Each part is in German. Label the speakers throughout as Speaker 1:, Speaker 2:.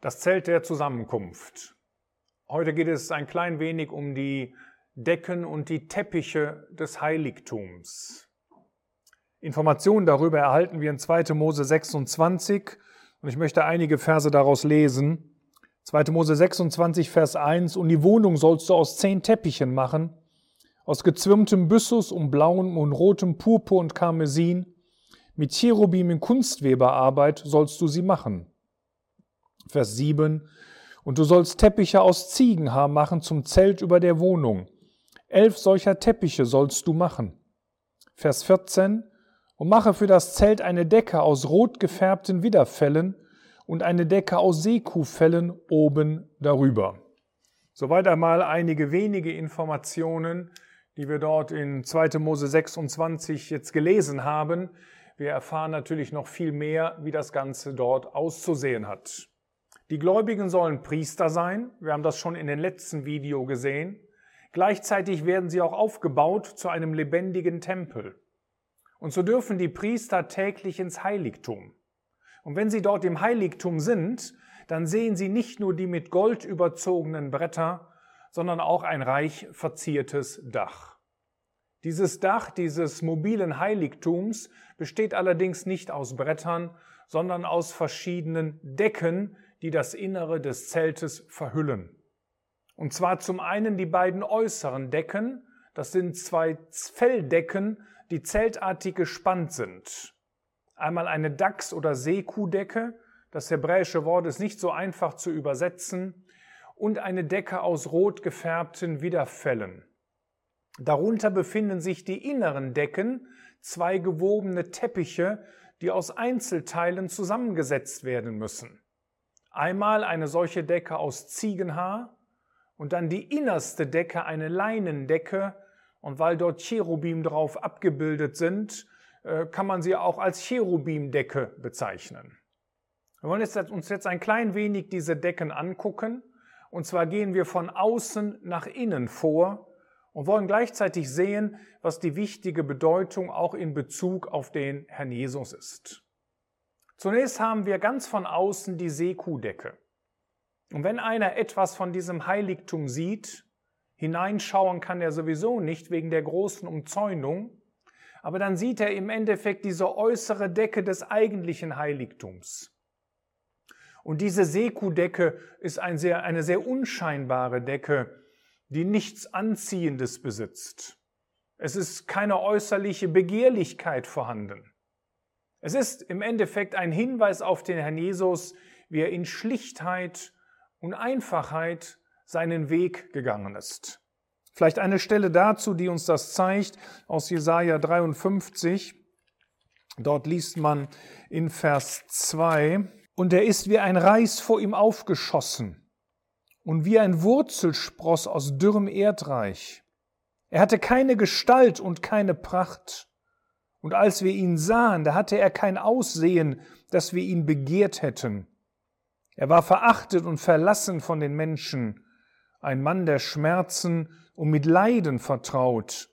Speaker 1: Das Zelt der Zusammenkunft. Heute geht es ein klein wenig um die Decken und die Teppiche des Heiligtums. Informationen darüber erhalten wir in 2. Mose 26 und ich möchte einige Verse daraus lesen. 2. Mose 26, Vers 1. Und die Wohnung sollst du aus zehn Teppichen machen, aus gezwirmtem Byssus und blauem und rotem Purpur und Karmesin. Mit Cherubim in Kunstweberarbeit sollst du sie machen. Vers 7. Und du sollst Teppiche aus Ziegenhaar machen zum Zelt über der Wohnung. Elf solcher Teppiche sollst du machen. Vers 14. Und mache für das Zelt eine Decke aus rot gefärbten Widderfellen und eine Decke aus Seekuhfellen oben darüber. Soweit einmal einige wenige Informationen, die wir dort in 2. Mose 26 jetzt gelesen haben. Wir erfahren natürlich noch viel mehr, wie das Ganze dort auszusehen hat. Die Gläubigen sollen Priester sein. Wir haben das schon in den letzten Video gesehen. Gleichzeitig werden sie auch aufgebaut zu einem lebendigen Tempel. Und so dürfen die Priester täglich ins Heiligtum. Und wenn sie dort im Heiligtum sind, dann sehen sie nicht nur die mit Gold überzogenen Bretter, sondern auch ein reich verziertes Dach. Dieses Dach dieses mobilen Heiligtums besteht allerdings nicht aus Brettern, sondern aus verschiedenen Decken, die das Innere des Zeltes verhüllen. Und zwar zum einen die beiden äußeren Decken, das sind zwei Felldecken, die zeltartig gespannt sind. Einmal eine Dachs- oder Seekuhdecke, das hebräische Wort ist nicht so einfach zu übersetzen, und eine Decke aus rot gefärbten Widderfellen. Darunter befinden sich die inneren Decken, zwei gewobene Teppiche, die aus Einzelteilen zusammengesetzt werden müssen. Einmal eine solche Decke aus Ziegenhaar und dann die innerste Decke eine Leinendecke und weil dort Cherubim drauf abgebildet sind, äh, kann man sie auch als Cherubimdecke bezeichnen. Wir wollen uns jetzt ein klein wenig diese Decken angucken und zwar gehen wir von außen nach innen vor und wollen gleichzeitig sehen, was die wichtige Bedeutung auch in Bezug auf den Herrn Jesus ist. Zunächst haben wir ganz von außen die Seekuhdecke. Und wenn einer etwas von diesem Heiligtum sieht, hineinschauen kann er sowieso nicht wegen der großen Umzäunung, aber dann sieht er im Endeffekt diese äußere Decke des eigentlichen Heiligtums. Und diese Seekuhdecke ist ein sehr, eine sehr unscheinbare Decke, die nichts Anziehendes besitzt. Es ist keine äußerliche Begehrlichkeit vorhanden. Es ist im Endeffekt ein Hinweis auf den Herrn Jesus, wie er in Schlichtheit und Einfachheit seinen Weg gegangen ist. Vielleicht eine Stelle dazu, die uns das zeigt, aus Jesaja 53. Dort liest man in Vers 2, und er ist wie ein Reis vor ihm aufgeschossen und wie ein Wurzelspross aus dürrem Erdreich. Er hatte keine Gestalt und keine Pracht. Und als wir ihn sahen, da hatte er kein Aussehen, dass wir ihn begehrt hätten. Er war verachtet und verlassen von den Menschen, ein Mann der Schmerzen und mit Leiden vertraut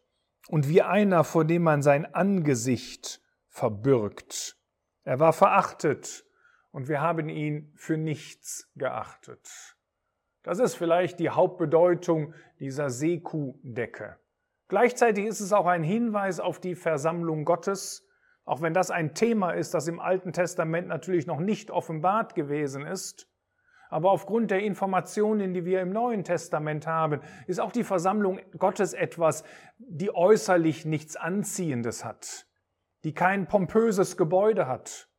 Speaker 1: und wie einer, vor dem man sein Angesicht verbürgt. Er war verachtet und wir haben ihn für nichts geachtet. Das ist vielleicht die Hauptbedeutung dieser Seekuhdecke. Gleichzeitig ist es auch ein Hinweis auf die Versammlung Gottes, auch wenn das ein Thema ist, das im Alten Testament natürlich noch nicht offenbart gewesen ist. Aber aufgrund der Informationen, die wir im Neuen Testament haben, ist auch die Versammlung Gottes etwas, die äußerlich nichts Anziehendes hat, die kein pompöses Gebäude hat,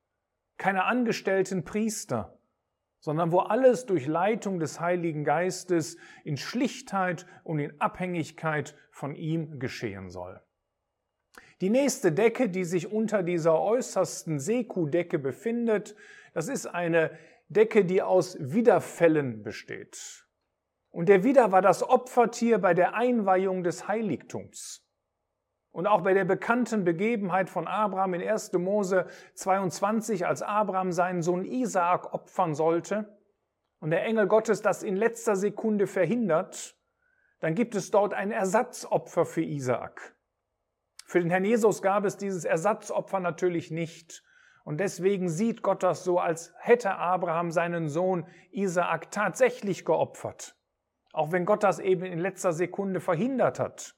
Speaker 1: keine angestellten Priester, sondern wo alles durch Leitung des Heiligen Geistes in Schlichtheit und in Abhängigkeit von ihm geschehen soll. Die nächste Decke, die sich unter dieser äußersten Seekuhdecke befindet, das ist eine Decke, die aus Widderfellen besteht. Und der Widder war das Opfertier bei der Einweihung des Heiligtums. Und auch bei der bekannten Begebenheit von Abraham in 1. Mose 22, als Abraham seinen Sohn Isaak opfern sollte und der Engel Gottes das in letzter Sekunde verhindert, dann gibt es dort ein Ersatzopfer für Isaak. Für den Herrn Jesus gab es dieses Ersatzopfer natürlich nicht. Und deswegen sieht Gott das so, als hätte Abraham seinen Sohn Isaak tatsächlich geopfert. Auch wenn Gott das eben in letzter Sekunde verhindert hat.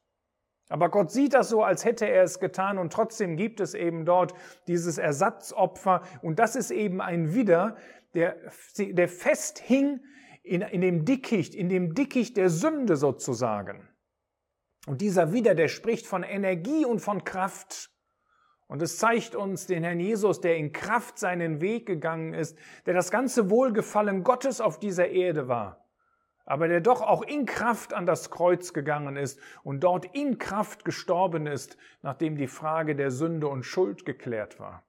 Speaker 1: Aber Gott sieht das so, als hätte er es getan und trotzdem gibt es eben dort dieses Ersatzopfer und das ist eben ein Widder, der, der festhing in, in dem Dickicht, in dem Dickicht der Sünde sozusagen. Und dieser Widder, der spricht von Energie und von Kraft. Und es zeigt uns den Herrn Jesus, der in Kraft seinen Weg gegangen ist, der das ganze Wohlgefallen Gottes auf dieser Erde war aber der doch auch in Kraft an das Kreuz gegangen ist und dort in Kraft gestorben ist, nachdem die Frage der Sünde und Schuld geklärt war.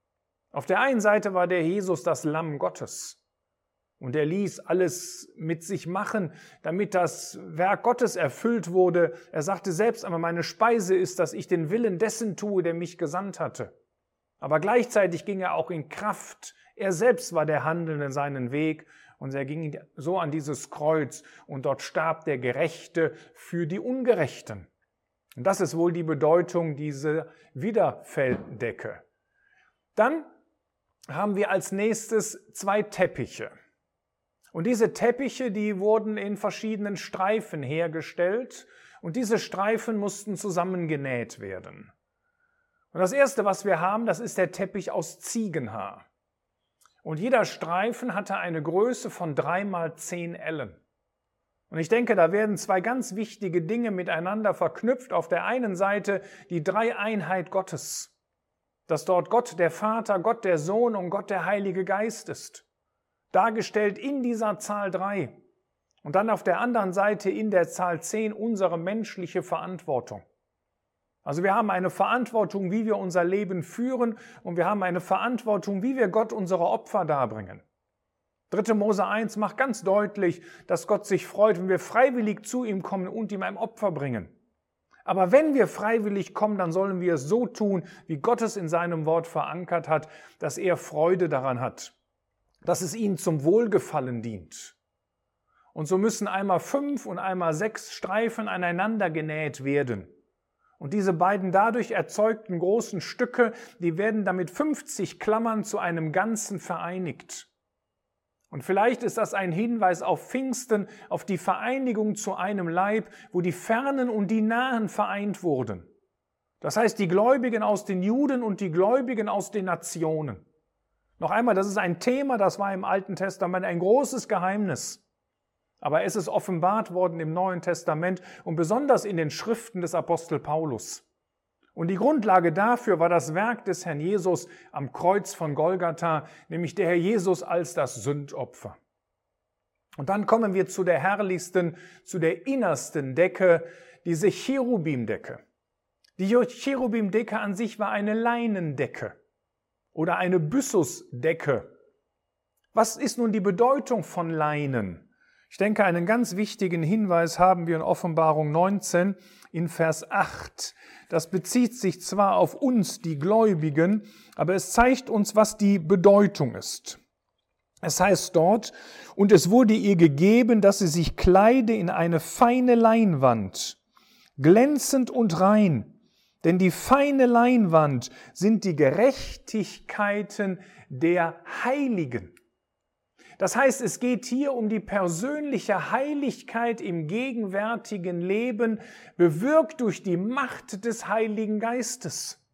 Speaker 1: Auf der einen Seite war der Jesus das Lamm Gottes und er ließ alles mit sich machen, damit das Werk Gottes erfüllt wurde. Er sagte selbst einmal, meine Speise ist, dass ich den Willen dessen tue, der mich gesandt hatte. Aber gleichzeitig ging er auch in Kraft. Er selbst war der Handelnde seinen Weg und er ging so an dieses Kreuz und dort starb der Gerechte für die Ungerechten. Und das ist wohl die Bedeutung dieser Wiederfelddecke. Dann haben wir als nächstes zwei Teppiche. Und diese Teppiche, die wurden in verschiedenen Streifen hergestellt und diese Streifen mussten zusammengenäht werden. Und das erste, was wir haben, das ist der Teppich aus Ziegenhaar. Und jeder Streifen hatte eine Größe von drei mal zehn Ellen. Und ich denke, da werden zwei ganz wichtige Dinge miteinander verknüpft. Auf der einen Seite die Dreieinheit Gottes, dass dort Gott der Vater, Gott der Sohn und Gott der Heilige Geist ist. Dargestellt in dieser Zahl drei. Und dann auf der anderen Seite in der Zahl zehn unsere menschliche Verantwortung. Also wir haben eine Verantwortung, wie wir unser Leben führen und wir haben eine Verantwortung, wie wir Gott unsere Opfer darbringen. 3. Mose 1 macht ganz deutlich, dass Gott sich freut, wenn wir freiwillig zu ihm kommen und ihm ein Opfer bringen. Aber wenn wir freiwillig kommen, dann sollen wir es so tun, wie Gott es in seinem Wort verankert hat, dass er Freude daran hat, dass es ihm zum Wohlgefallen dient. Und so müssen einmal fünf und einmal sechs Streifen aneinander genäht werden. Und diese beiden dadurch erzeugten großen Stücke, die werden damit 50 Klammern zu einem Ganzen vereinigt. Und vielleicht ist das ein Hinweis auf Pfingsten, auf die Vereinigung zu einem Leib, wo die Fernen und die Nahen vereint wurden. Das heißt, die Gläubigen aus den Juden und die Gläubigen aus den Nationen. Noch einmal, das ist ein Thema, das war im Alten Testament ein großes Geheimnis. Aber es ist offenbart worden im Neuen Testament und besonders in den Schriften des Apostel Paulus. Und die Grundlage dafür war das Werk des Herrn Jesus am Kreuz von Golgatha, nämlich der Herr Jesus als das Sündopfer. Und dann kommen wir zu der herrlichsten, zu der innersten Decke, diese Cherubimdecke. Die Cherubimdecke an sich war eine Leinendecke oder eine Byssusdecke. Was ist nun die Bedeutung von Leinen? Ich denke, einen ganz wichtigen Hinweis haben wir in Offenbarung 19 in Vers 8. Das bezieht sich zwar auf uns, die Gläubigen, aber es zeigt uns, was die Bedeutung ist. Es heißt dort, und es wurde ihr gegeben, dass sie sich kleide in eine feine Leinwand, glänzend und rein, denn die feine Leinwand sind die Gerechtigkeiten der Heiligen. Das heißt, es geht hier um die persönliche Heiligkeit im gegenwärtigen Leben, bewirkt durch die Macht des Heiligen Geistes.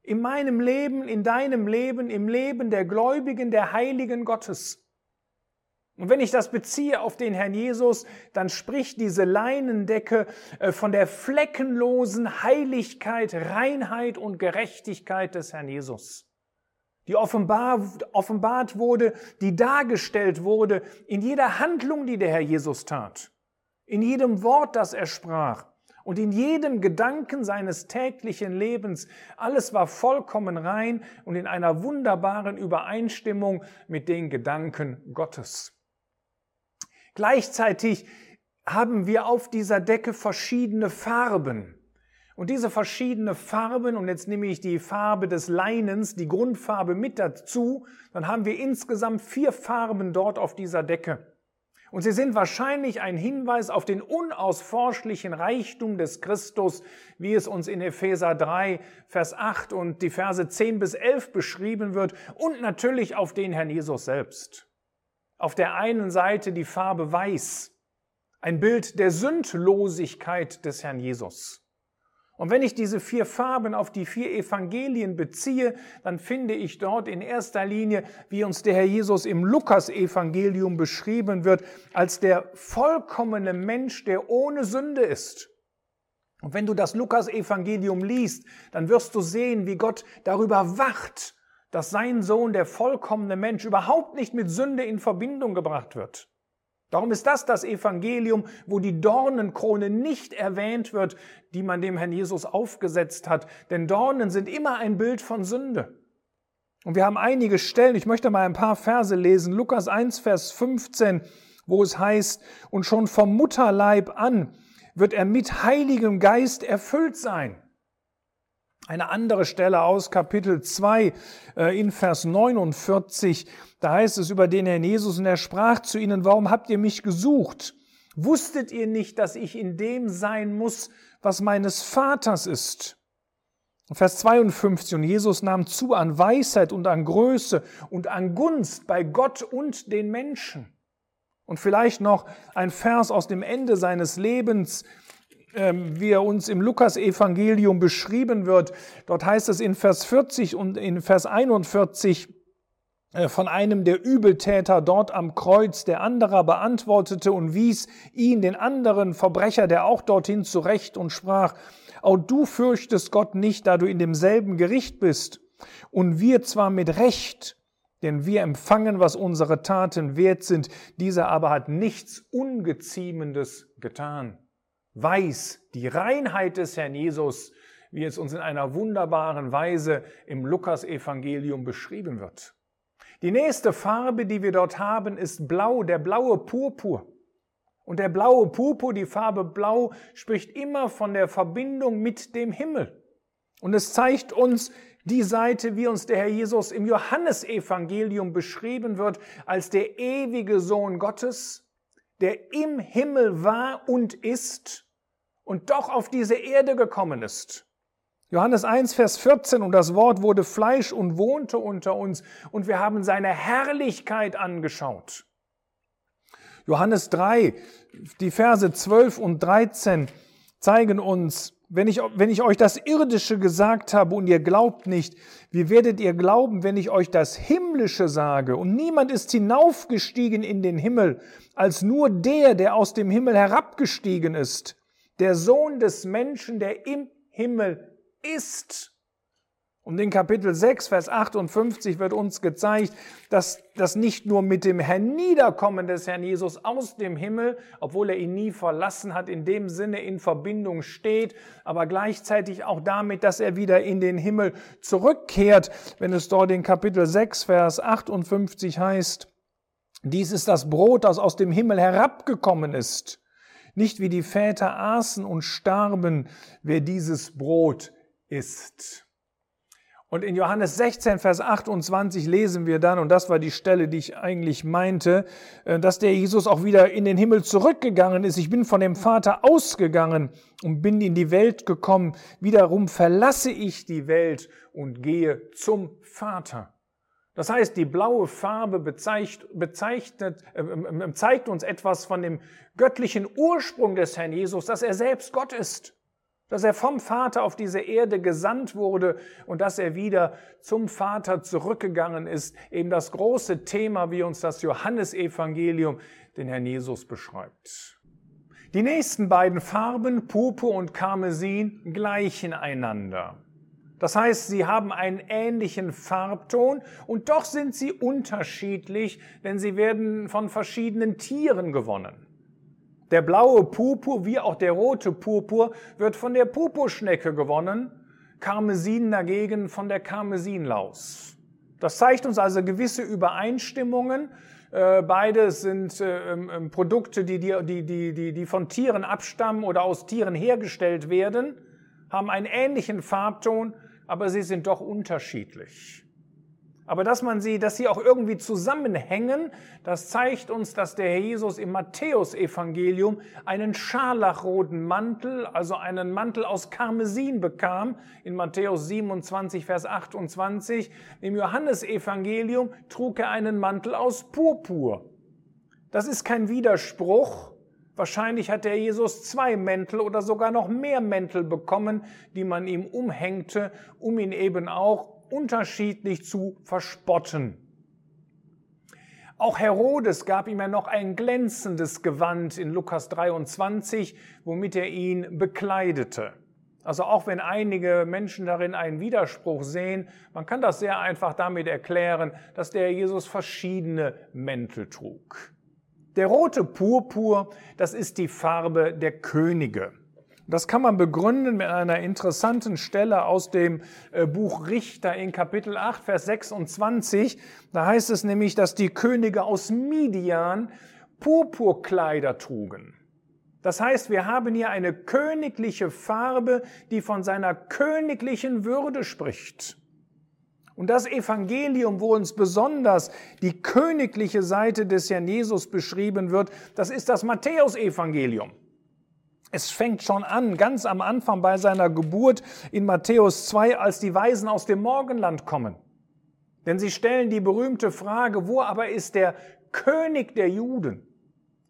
Speaker 1: In meinem Leben, in deinem Leben, im Leben der Gläubigen, der Heiligen Gottes. Und wenn ich das beziehe auf den Herrn Jesus, dann spricht diese Leinendecke äh, von der fleckenlosen Heiligkeit, Reinheit und Gerechtigkeit des Herrn Jesus die offenbar, offenbart wurde, die dargestellt wurde in jeder Handlung, die der Herr Jesus tat, in jedem Wort, das er sprach und in jedem Gedanken seines täglichen Lebens. Alles war vollkommen rein und in einer wunderbaren Übereinstimmung mit den Gedanken Gottes. Gleichzeitig haben wir auf dieser Decke verschiedene Farben. Und diese verschiedenen Farben, und jetzt nehme ich die Farbe des Leinens, die Grundfarbe mit dazu, dann haben wir insgesamt vier Farben dort auf dieser Decke. Und sie sind wahrscheinlich ein Hinweis auf den unausforschlichen Reichtum des Christus, wie es uns in Epheser 3, Vers 8 und die Verse 10 bis 11 beschrieben wird und natürlich auf den Herrn Jesus selbst. Auf der einen Seite die Farbe Weiß, ein Bild der Sündlosigkeit des Herrn Jesus. Und wenn ich diese vier Farben auf die vier Evangelien beziehe, dann finde ich dort in erster Linie, wie uns der Herr Jesus im Lukas-Evangelium beschrieben wird, als der vollkommene Mensch, der ohne Sünde ist. Und wenn du das Lukas-Evangelium liest, dann wirst du sehen, wie Gott darüber wacht, dass sein Sohn, der vollkommene Mensch, überhaupt nicht mit Sünde in Verbindung gebracht wird. Darum ist das das Evangelium, wo die Dornenkrone nicht erwähnt wird, die man dem Herrn Jesus aufgesetzt hat. Denn Dornen sind immer ein Bild von Sünde. Und wir haben einige Stellen, ich möchte mal ein paar Verse lesen. Lukas 1, Vers 15, wo es heißt, und schon vom Mutterleib an wird er mit Heiligem Geist erfüllt sein. Eine andere Stelle aus Kapitel 2 äh, in Vers 49, da heißt es über den Herrn Jesus, und er sprach zu ihnen, warum habt ihr mich gesucht? Wusstet ihr nicht, dass ich in dem sein muss, was meines Vaters ist? Vers 52, und Jesus nahm zu an Weisheit und an Größe und an Gunst bei Gott und den Menschen. Und vielleicht noch ein Vers aus dem Ende seines Lebens, wie er uns im Lukas-Evangelium beschrieben wird. Dort heißt es in Vers 40 und in Vers 41, äh, von einem der Übeltäter dort am Kreuz, der anderer beantwortete und wies ihn, den anderen Verbrecher, der auch dorthin zurecht und sprach, auch du fürchtest Gott nicht, da du in demselben Gericht bist. Und wir zwar mit Recht, denn wir empfangen, was unsere Taten wert sind, dieser aber hat nichts Ungeziemendes getan weiß die Reinheit des Herrn Jesus, wie es uns in einer wunderbaren Weise im Lukas-Evangelium beschrieben wird. Die nächste Farbe, die wir dort haben, ist blau, der blaue Purpur. Und der blaue Purpur, die Farbe blau, spricht immer von der Verbindung mit dem Himmel. Und es zeigt uns die Seite, wie uns der Herr Jesus im Johannesevangelium beschrieben wird, als der ewige Sohn Gottes, der im Himmel war und ist und doch auf diese Erde gekommen ist. Johannes 1, Vers 14, und das Wort wurde Fleisch und wohnte unter uns, und wir haben seine Herrlichkeit angeschaut. Johannes 3, die Verse 12 und 13 zeigen uns, wenn ich, wenn ich euch das Irdische gesagt habe und ihr glaubt nicht, wie werdet ihr glauben, wenn ich euch das Himmlische sage? Und niemand ist hinaufgestiegen in den Himmel, als nur der, der aus dem Himmel herabgestiegen ist, der Sohn des Menschen, der im Himmel ist. Und in Kapitel 6, Vers 58 wird uns gezeigt, dass das nicht nur mit dem Herniederkommen des Herrn Jesus aus dem Himmel, obwohl er ihn nie verlassen hat, in dem Sinne in Verbindung steht, aber gleichzeitig auch damit, dass er wieder in den Himmel zurückkehrt, wenn es dort in Kapitel 6, Vers 58 heißt, dies ist das Brot, das aus dem Himmel herabgekommen ist. Nicht wie die Väter aßen und starben, wer dieses Brot isst. Und in Johannes 16, Vers 28 lesen wir dann, und das war die Stelle, die ich eigentlich meinte, äh, dass der Jesus auch wieder in den Himmel zurückgegangen ist. Ich bin von dem Vater ausgegangen und bin in die Welt gekommen. Wiederum verlasse ich die Welt und gehe zum Vater. Das heißt, die blaue Farbe bezeichnet, bezeichnet, äh, äh, zeigt uns etwas von dem göttlichen Ursprung des Herrn Jesus, dass er selbst Gott ist dass er vom Vater auf diese Erde gesandt wurde und dass er wieder zum Vater zurückgegangen ist. Eben das große Thema, wie uns das Johannesevangelium den Herrn Jesus beschreibt. Die nächsten beiden Farben, Purpur und Karmesin, gleichen einander. Das heißt, sie haben einen ähnlichen Farbton und doch sind sie unterschiedlich, denn sie werden von verschiedenen Tieren gewonnen. Der blaue Purpur wie auch der rote Purpur wird von der Purpurschnecke gewonnen, Karmesin dagegen von der Karmesinlaus. Das zeigt uns also gewisse Übereinstimmungen. Äh, beide sind äh, ähm, ähm, Produkte, die, die, die, die, die von Tieren abstammen oder aus Tieren hergestellt werden, haben einen ähnlichen Farbton, aber sie sind doch unterschiedlich. Aber dass man sie, dass sie auch irgendwie zusammenhängen, das zeigt uns, dass der Herr Jesus im Matthäusevangelium einen scharlachroten Mantel, also einen Mantel aus Karmesin bekam, in Matthäus 27, Vers 28. Im Johannesevangelium trug er einen Mantel aus Purpur. Das ist kein Widerspruch. Wahrscheinlich hat der Jesus zwei Mäntel oder sogar noch mehr Mäntel bekommen, die man ihm umhängte, um ihn eben auch unterschiedlich zu verspotten. Auch Herodes gab ihm ja noch ein glänzendes Gewand in Lukas 23, womit er ihn bekleidete. Also auch wenn einige Menschen darin einen Widerspruch sehen, man kann das sehr einfach damit erklären, dass der Jesus verschiedene Mäntel trug. Der rote Purpur, das ist die Farbe der Könige. Das kann man begründen mit einer interessanten Stelle aus dem äh, Buch Richter in Kapitel 8, Vers 26. Da heißt es nämlich, dass die Könige aus Midian Purpurkleider trugen. Das heißt, wir haben hier eine königliche Farbe, die von seiner königlichen Würde spricht. Und das Evangelium, wo uns besonders die königliche Seite des Herrn Jesus beschrieben wird, das ist das Matthäusevangelium. Es fängt schon an, ganz am Anfang bei seiner Geburt in Matthäus 2, als die Weisen aus dem Morgenland kommen. Denn sie stellen die berühmte Frage, wo aber ist der König der Juden?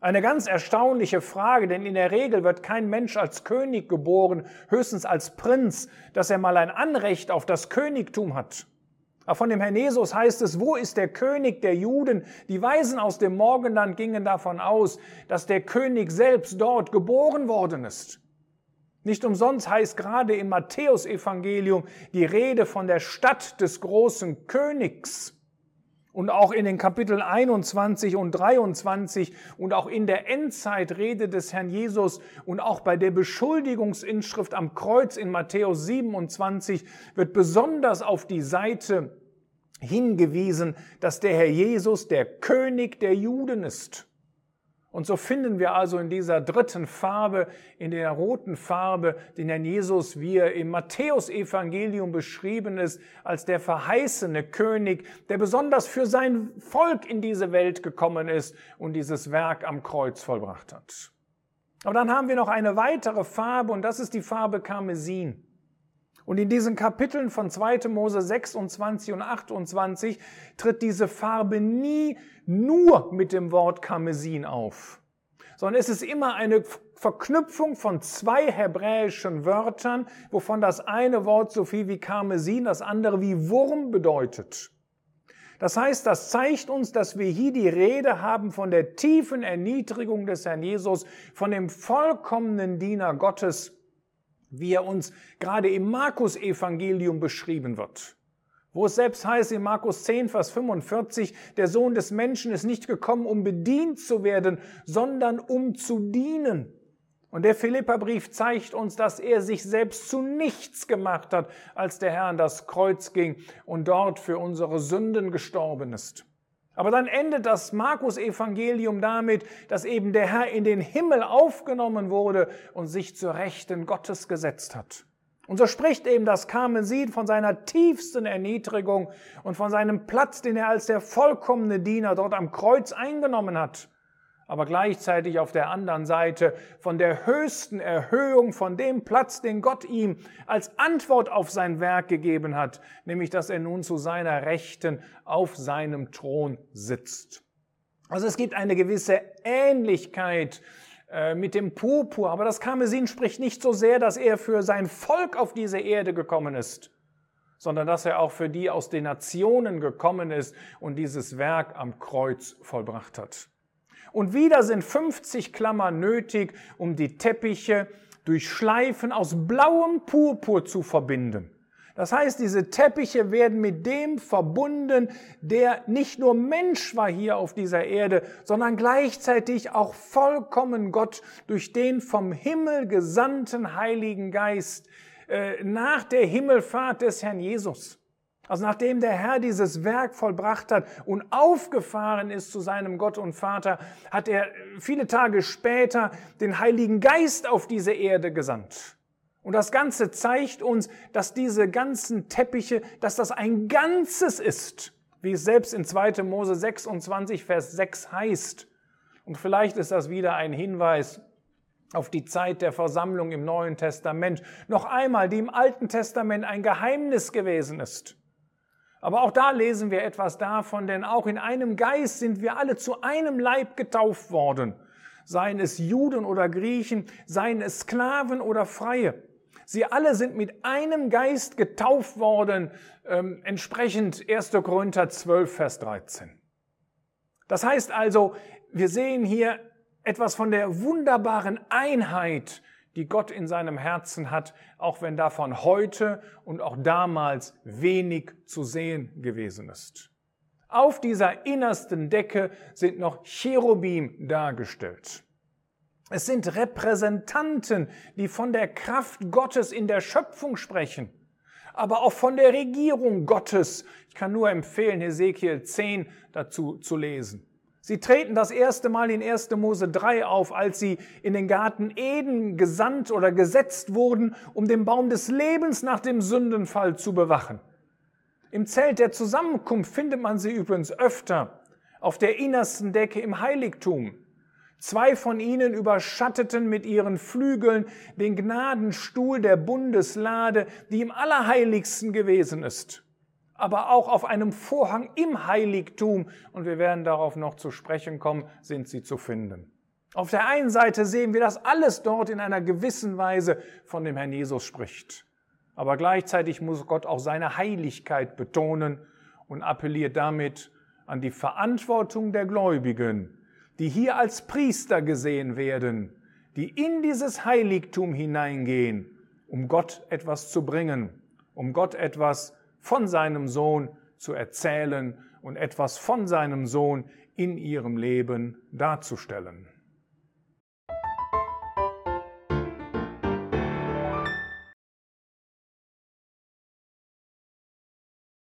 Speaker 1: Eine ganz erstaunliche Frage, denn in der Regel wird kein Mensch als König geboren, höchstens als Prinz, dass er mal ein Anrecht auf das Königtum hat. Aber von dem Herrn Jesus heißt es, wo ist der König der Juden? Die Weisen aus dem Morgenland gingen davon aus, dass der König selbst dort geboren worden ist. Nicht umsonst heißt gerade im Matthäusevangelium die Rede von der Stadt des großen Königs. Und auch in den Kapiteln 21 und 23 und auch in der Endzeitrede des Herrn Jesus und auch bei der Beschuldigungsinschrift am Kreuz in Matthäus 27 wird besonders auf die Seite hingewiesen, dass der Herr Jesus der König der Juden ist. Und so finden wir also in dieser dritten Farbe, in der roten Farbe, den Herrn Jesus, wie er im Matthäusevangelium beschrieben ist, als der verheißene König, der besonders für sein Volk in diese Welt gekommen ist und dieses Werk am Kreuz vollbracht hat. Aber dann haben wir noch eine weitere Farbe und das ist die Farbe Karmesin. Und in diesen Kapiteln von 2. Mose 26 und 28 tritt diese Farbe nie nur mit dem Wort Karmesin auf, sondern es ist immer eine Verknüpfung von zwei hebräischen Wörtern, wovon das eine Wort so viel wie Karmesin, das andere wie Wurm bedeutet. Das heißt, das zeigt uns, dass wir hier die Rede haben von der tiefen Erniedrigung des Herrn Jesus, von dem vollkommenen Diener Gottes, wie er uns gerade im Markus-Evangelium beschrieben wird. Wo es selbst heißt in Markus 10, Vers 45, der Sohn des Menschen ist nicht gekommen, um bedient zu werden, sondern um zu dienen. Und der Philipperbrief zeigt uns, dass er sich selbst zu nichts gemacht hat, als der Herr an das Kreuz ging und dort für unsere Sünden gestorben ist. Aber dann endet das Markus-Evangelium damit, dass eben der Herr in den Himmel aufgenommen wurde und sich zur Rechten Gottes gesetzt hat. Und so spricht eben das Karmesin von seiner tiefsten Erniedrigung und von seinem Platz, den er als der vollkommene Diener dort am Kreuz eingenommen hat aber gleichzeitig auf der anderen Seite von der höchsten Erhöhung, von dem Platz, den Gott ihm als Antwort auf sein Werk gegeben hat, nämlich dass er nun zu seiner Rechten auf seinem Thron sitzt. Also es gibt eine gewisse Ähnlichkeit äh, mit dem Purpur, aber das Karmesin spricht nicht so sehr, dass er für sein Volk auf diese Erde gekommen ist, sondern dass er auch für die aus den Nationen gekommen ist und dieses Werk am Kreuz vollbracht hat. Und wieder sind 50 Klammern nötig, um die Teppiche durch Schleifen aus blauem Purpur zu verbinden. Das heißt, diese Teppiche werden mit dem verbunden, der nicht nur Mensch war hier auf dieser Erde, sondern gleichzeitig auch vollkommen Gott durch den vom Himmel gesandten Heiligen Geist äh, nach der Himmelfahrt des Herrn Jesus. Also nachdem der Herr dieses Werk vollbracht hat und aufgefahren ist zu seinem Gott und Vater, hat er viele Tage später den Heiligen Geist auf diese Erde gesandt. Und das Ganze zeigt uns, dass diese ganzen Teppiche, dass das ein Ganzes ist. wie es selbst in 2. Mose 26, Vers 6 heißt. Und vielleicht ist das wieder ein Hinweis auf die Zeit der Versammlung im Neuen Testament. Noch einmal, die im Alten Testament ein Geheimnis gewesen ist. Aber auch da lesen wir etwas davon, denn auch in einem Geist sind wir alle zu einem Leib getauft worden. Seien es Juden oder Griechen, seien es Sklaven oder Freie. Sie alle sind mit einem Geist getauft worden, ähm, entsprechend 1. Korinther 12, Vers 13. Das heißt also, wir sehen hier etwas von der wunderbaren Einheit, die Gott in seinem Herzen hat, auch wenn davon heute und auch damals wenig zu sehen gewesen ist. Auf dieser innersten Decke sind noch Cherubim dargestellt. Es sind Repräsentanten, die von der Kraft Gottes in der Schöpfung sprechen, aber auch von der Regierung Gottes. Ich kann nur empfehlen, Hesekiel 10 dazu zu lesen. Sie treten das erste Mal in 1. Mose 3 auf, als sie in den Garten Eden gesandt oder gesetzt wurden, um den Baum des Lebens nach dem Sündenfall zu bewachen. Im Zelt der Zusammenkunft findet man sie übrigens öfter auf der innersten Decke im Heiligtum. Zwei von ihnen überschatteten mit ihren Flügeln den Gnadenstuhl der Bundeslade, die im Allerheiligsten gewesen ist aber auch auf einem Vorhang im Heiligtum, und wir werden darauf noch zu sprechen kommen, sind sie zu finden. Auf der einen Seite sehen wir, dass alles dort in einer gewissen Weise von dem Herrn Jesus spricht. Aber gleichzeitig muss Gott auch seine Heiligkeit betonen und appelliert damit an die Verantwortung der Gläubigen, die hier als Priester gesehen werden, die in dieses Heiligtum hineingehen, um Gott etwas zu bringen, um Gott etwas zu von seinem Sohn zu erzählen und etwas von seinem Sohn in ihrem Leben darzustellen.